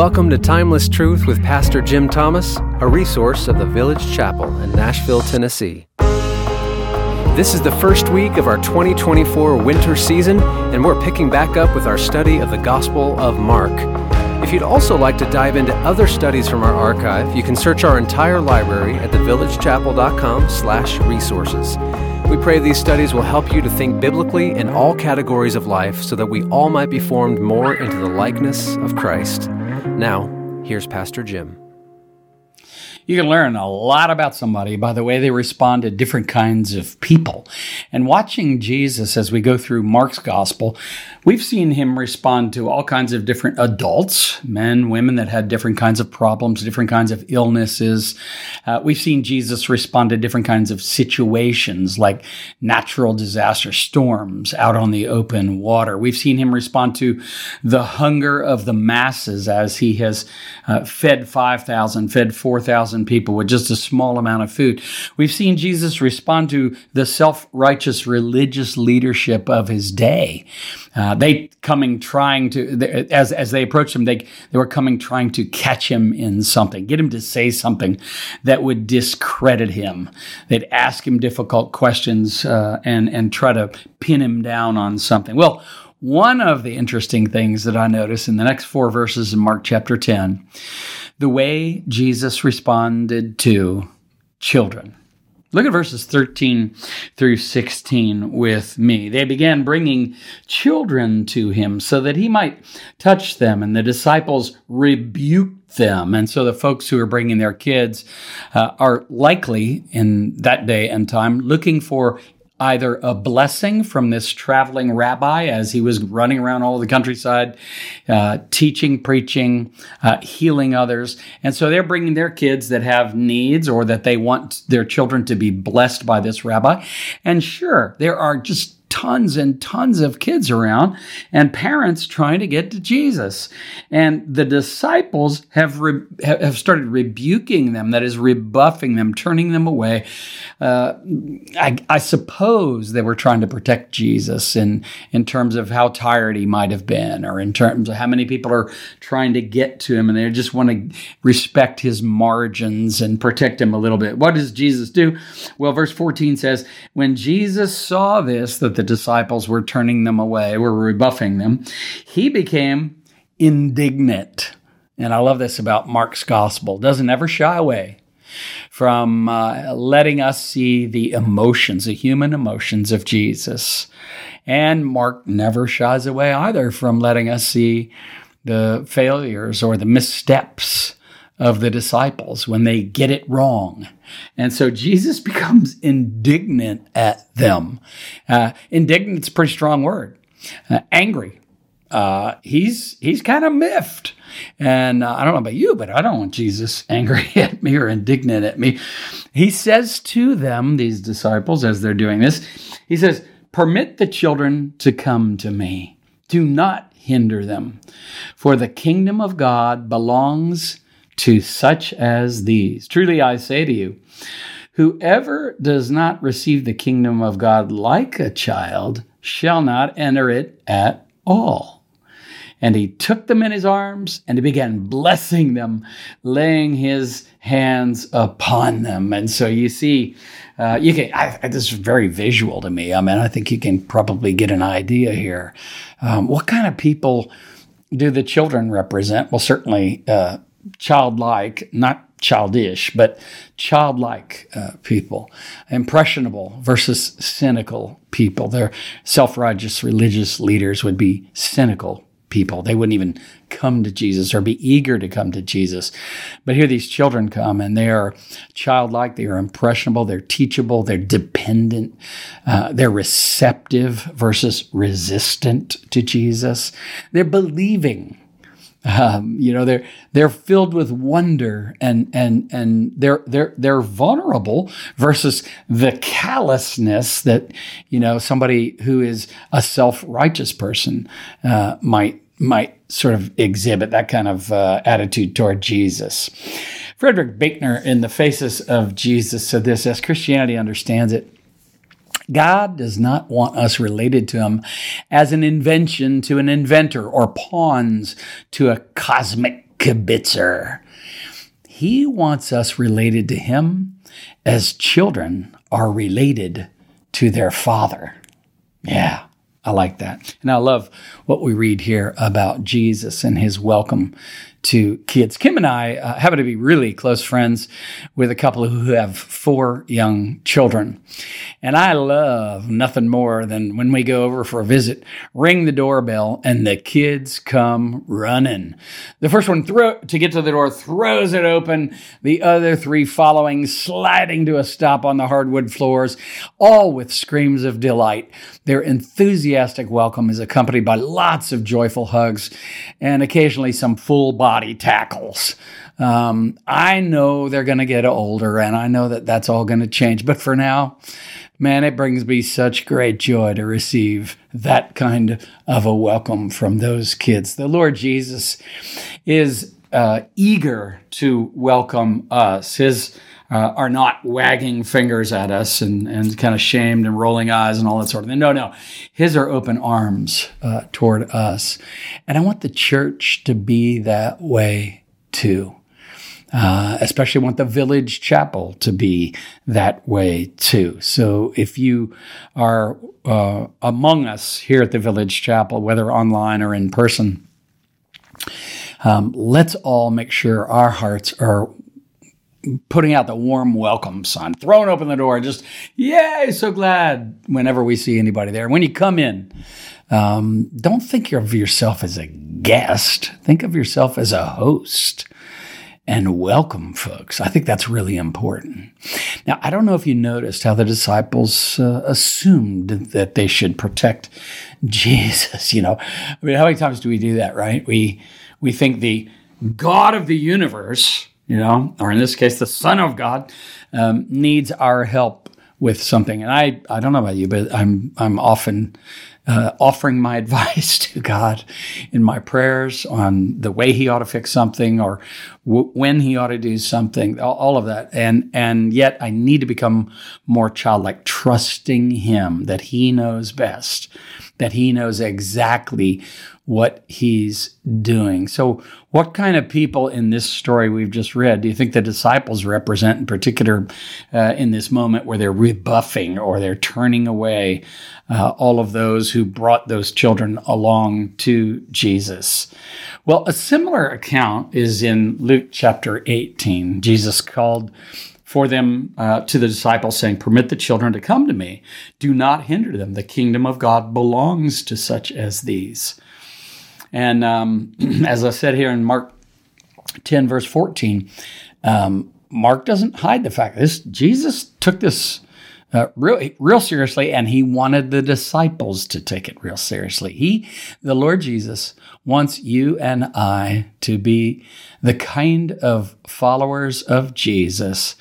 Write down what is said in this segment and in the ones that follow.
Welcome to Timeless Truth with Pastor Jim Thomas, a resource of the Village Chapel in Nashville, Tennessee. This is the first week of our 2024 winter season, and we're picking back up with our study of the Gospel of Mark. If you'd also like to dive into other studies from our archive, you can search our entire library at thevillagechapel.com/resources. We pray these studies will help you to think biblically in all categories of life so that we all might be formed more into the likeness of Christ. Now, here's Pastor Jim. You can learn a lot about somebody by the way they respond to different kinds of people. And watching Jesus as we go through Mark's gospel, we've seen him respond to all kinds of different adults, men, women that had different kinds of problems, different kinds of illnesses. Uh, we've seen Jesus respond to different kinds of situations like natural disaster, storms out on the open water. We've seen him respond to the hunger of the masses as he has uh, fed 5,000, fed 4,000 people with just a small amount of food. We've seen Jesus respond to the self righteous religious leadership of his day. Uh, they coming trying to, as, as they approached him, they, they were coming trying to catch him in something, get him to say something that would discredit him. They'd ask him difficult questions uh, and, and try to pin him down on something. Well, one of the interesting things that I notice in the next four verses in Mark chapter 10 the way Jesus responded to children. Look at verses 13 through 16 with me. They began bringing children to him so that he might touch them, and the disciples rebuked them. And so the folks who are bringing their kids uh, are likely in that day and time looking for either a blessing from this traveling rabbi as he was running around all the countryside, uh, teaching, preaching, uh, healing others. And so they're bringing their kids that have needs or that they want their children to be blessed by this rabbi. And sure, there are just tons and tons of kids around and parents trying to get to Jesus. And the disciples have re- have started rebuking them, that is, rebuffing them, turning them away. Uh, I, I, suppose they were trying to protect Jesus in, in terms of how tired he might have been, or in terms of how many people are trying to get to him, and they just want to respect his margins and protect him a little bit. What does Jesus do? Well, verse 14 says, When Jesus saw this, that the disciples were turning them away, were rebuffing them, he became indignant. And I love this about Mark's gospel. Doesn't ever shy away from uh, letting us see the emotions, the human emotions of Jesus. And Mark never shies away either from letting us see the failures or the missteps of the disciples when they get it wrong. And so Jesus becomes indignant at them. Uh, indignant's a pretty strong word. Uh, angry. Uh, he's he's kind of miffed. And uh, I don't know about you, but I don't want Jesus angry at me or indignant at me. He says to them, these disciples, as they're doing this, he says, Permit the children to come to me. Do not hinder them, for the kingdom of God belongs to such as these. Truly I say to you, whoever does not receive the kingdom of God like a child shall not enter it at all. And he took them in his arms and he began blessing them, laying his hands upon them. And so you see, uh, you can, I, this is very visual to me. I mean, I think you can probably get an idea here. Um, what kind of people do the children represent? Well, certainly, uh, childlike, not childish, but childlike uh, people, impressionable versus cynical people. Their self righteous religious leaders would be cynical people. They wouldn't even come to Jesus or be eager to come to Jesus. But here these children come and they are childlike, they are impressionable, they're teachable, they're dependent, uh, they're receptive versus resistant to Jesus. They're believing um, you know, they're they're filled with wonder and and and they're they're they're vulnerable versus the callousness that you know somebody who is a self righteous person uh, might might sort of exhibit that kind of uh, attitude toward Jesus. Frederick Buechner, in the Faces of Jesus, said this: as Christianity understands it. God does not want us related to him as an invention to an inventor or pawns to a cosmic kibitzer. He wants us related to him as children are related to their father. Yeah. I like that. And I love what we read here about Jesus and his welcome to kids. Kim and I uh, happen to be really close friends with a couple who have four young children. And I love nothing more than when we go over for a visit, ring the doorbell, and the kids come running. The first one to get to the door throws it open, the other three following, sliding to a stop on the hardwood floors, all with screams of delight. Their enthusiastic welcome is accompanied by lots of joyful hugs and occasionally some full body tackles. Um, I know they're going to get older and I know that that's all going to change. But for now, man, it brings me such great joy to receive that kind of a welcome from those kids. The Lord Jesus is uh, eager to welcome us. His uh, are not wagging fingers at us and, and kind of shamed and rolling eyes and all that sort of thing. No, no. His are open arms uh, toward us. And I want the church to be that way too. Uh, especially want the village chapel to be that way too. So if you are uh, among us here at the village chapel, whether online or in person, um, let's all make sure our hearts are putting out the warm welcome sign, throwing open the door, just yay, so glad whenever we see anybody there. When you come in, um, don't think of yourself as a guest. Think of yourself as a host and welcome folks. I think that's really important. Now, I don't know if you noticed how the disciples uh, assumed that they should protect Jesus. You know, I mean, how many times do we do that, right? We we think the God of the universe you know, or in this case, the Son of God, um, needs our help with something. And I, I don't know about you, but I'm, I'm often uh, offering my advice to God in my prayers on the way He ought to fix something or w- when He ought to do something, all, all, of that. And and yet I need to become more childlike, trusting Him that He knows best, that He knows exactly what he's doing. So, what kind of people in this story we've just read do you think the disciples represent in particular uh, in this moment where they're rebuffing or they're turning away uh, all of those who brought those children along to Jesus? Well, a similar account is in Luke chapter 18. Jesus called for them uh, to the disciples, saying, Permit the children to come to me. Do not hinder them. The kingdom of God belongs to such as these. And um, as I said here in Mark 10, verse 14, um, Mark doesn't hide the fact this Jesus took this uh, real, real seriously, and he wanted the disciples to take it real seriously. He, the Lord Jesus, wants you and I to be the kind of followers of Jesus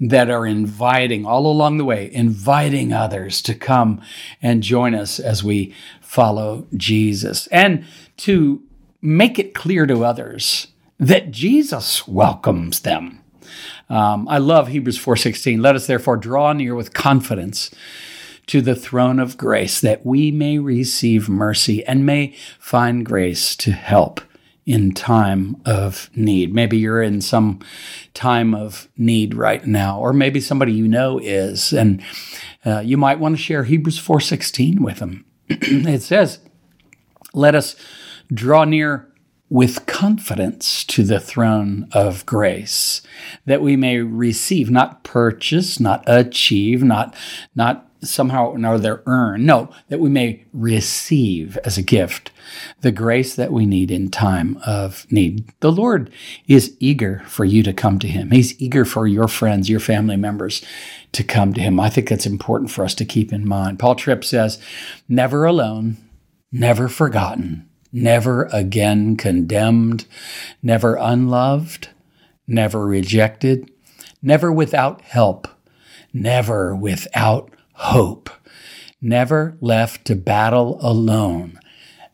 that are inviting all along the way, inviting others to come and join us as we follow Jesus. And to make it clear to others that Jesus welcomes them. Um, I love Hebrews 4:16. Let us therefore draw near with confidence to the throne of grace that we may receive mercy and may find grace to help in time of need. Maybe you're in some time of need right now, or maybe somebody you know is, and uh, you might want to share Hebrews 4:16 with them. it says, "Let us draw near with confidence to the throne of grace that we may receive not purchase not achieve not not somehow or another earn. No that we may receive as a gift the grace that we need in time of need. The lord is eager for you to come to him. He's eager for your friends your family members to come to him. I think that's important for us to keep in mind. Paul Tripp says never alone never forgotten never again condemned, never unloved, never rejected, never without help, never without hope, never left to battle alone.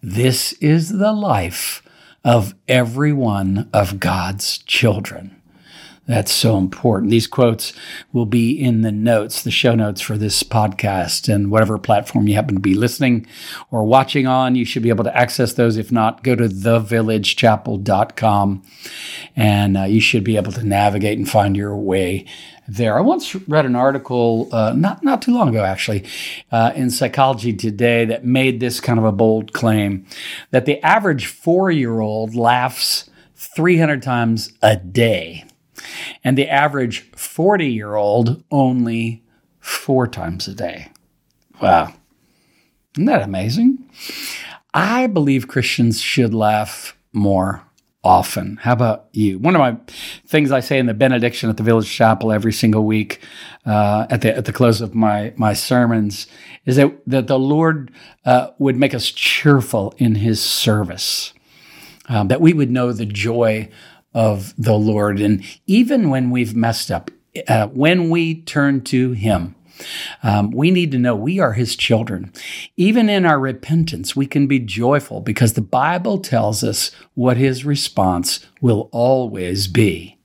This is the life of every one of God's children. That's so important. These quotes will be in the notes, the show notes for this podcast, and whatever platform you happen to be listening or watching on, you should be able to access those. If not, go to thevillagechapel.com and uh, you should be able to navigate and find your way there. I once read an article, uh, not not too long ago, actually, uh, in Psychology Today that made this kind of a bold claim that the average four year old laughs 300 times a day, and the average 40 year old only four times a day. Wow. Isn't that amazing? I believe Christians should laugh more often. How about you? One of my things I say in the benediction at the Village Chapel every single week uh, at the at the close of my my sermons is that that the Lord uh, would make us cheerful in His service, um, that we would know the joy of the Lord, and even when we've messed up, uh, when we turn to Him. Um, we need to know we are his children. Even in our repentance, we can be joyful because the Bible tells us what his response will always be.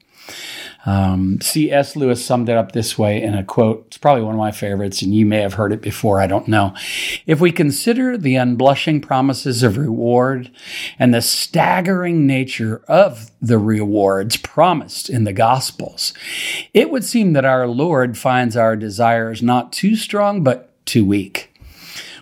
Um, C.S. Lewis summed it up this way in a quote. It's probably one of my favorites, and you may have heard it before. I don't know. If we consider the unblushing promises of reward and the staggering nature of the rewards promised in the Gospels, it would seem that our Lord finds our desires not too strong, but too weak.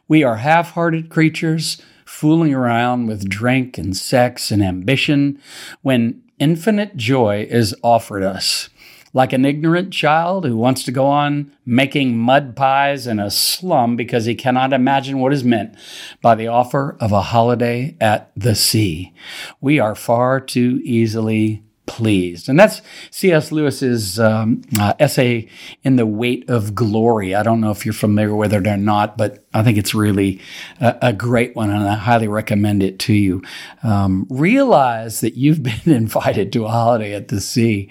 We are half hearted creatures fooling around with drink and sex and ambition when infinite joy is offered us. Like an ignorant child who wants to go on making mud pies in a slum because he cannot imagine what is meant by the offer of a holiday at the sea. We are far too easily pleased. And that's C.S. Lewis's um, uh, essay in The Weight of Glory. I don't know if you're familiar with it or not, but I think it's really a, a great one, and I highly recommend it to you. Um, realize that you've been invited to a holiday at the sea.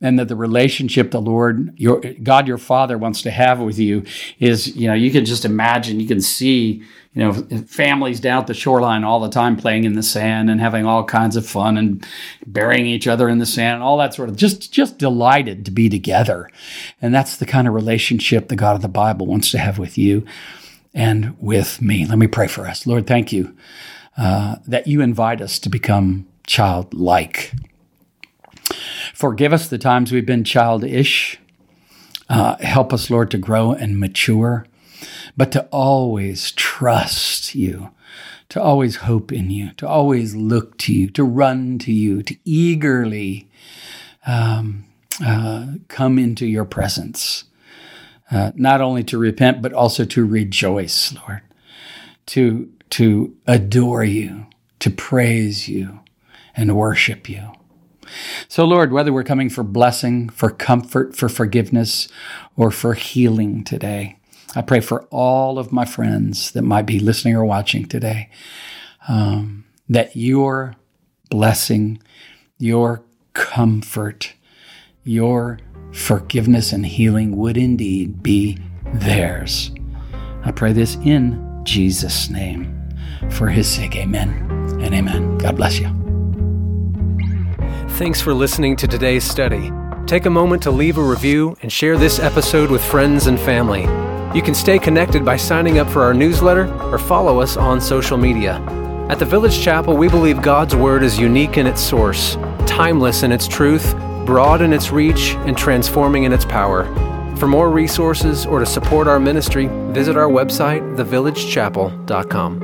And that the relationship the Lord, your God, your Father wants to have with you is, you know, you can just imagine, you can see, you know, families down at the shoreline all the time playing in the sand and having all kinds of fun and burying each other in the sand and all that sort of just just delighted to be together. And that's the kind of relationship the God of the Bible wants to have with you and with me. Let me pray for us. Lord, thank you uh, that you invite us to become childlike. Forgive us the times we've been childish. Uh, help us, Lord, to grow and mature but to always trust you, to always hope in you, to always look to you, to run to you, to eagerly um, uh, come into your presence. Uh, not only to repent, but also to rejoice, Lord, to, to adore you, to praise you, and worship you. So, Lord, whether we're coming for blessing, for comfort, for forgiveness, or for healing today, I pray for all of my friends that might be listening or watching today um, that your blessing, your comfort, your forgiveness and healing would indeed be theirs. I pray this in Jesus' name. For his sake, amen and amen. God bless you. Thanks for listening to today's study. Take a moment to leave a review and share this episode with friends and family. You can stay connected by signing up for our newsletter or follow us on social media. At the Village Chapel, we believe God's Word is unique in its source, timeless in its truth, broad in its reach, and transforming in its power. For more resources or to support our ministry, visit our website, thevillagechapel.com.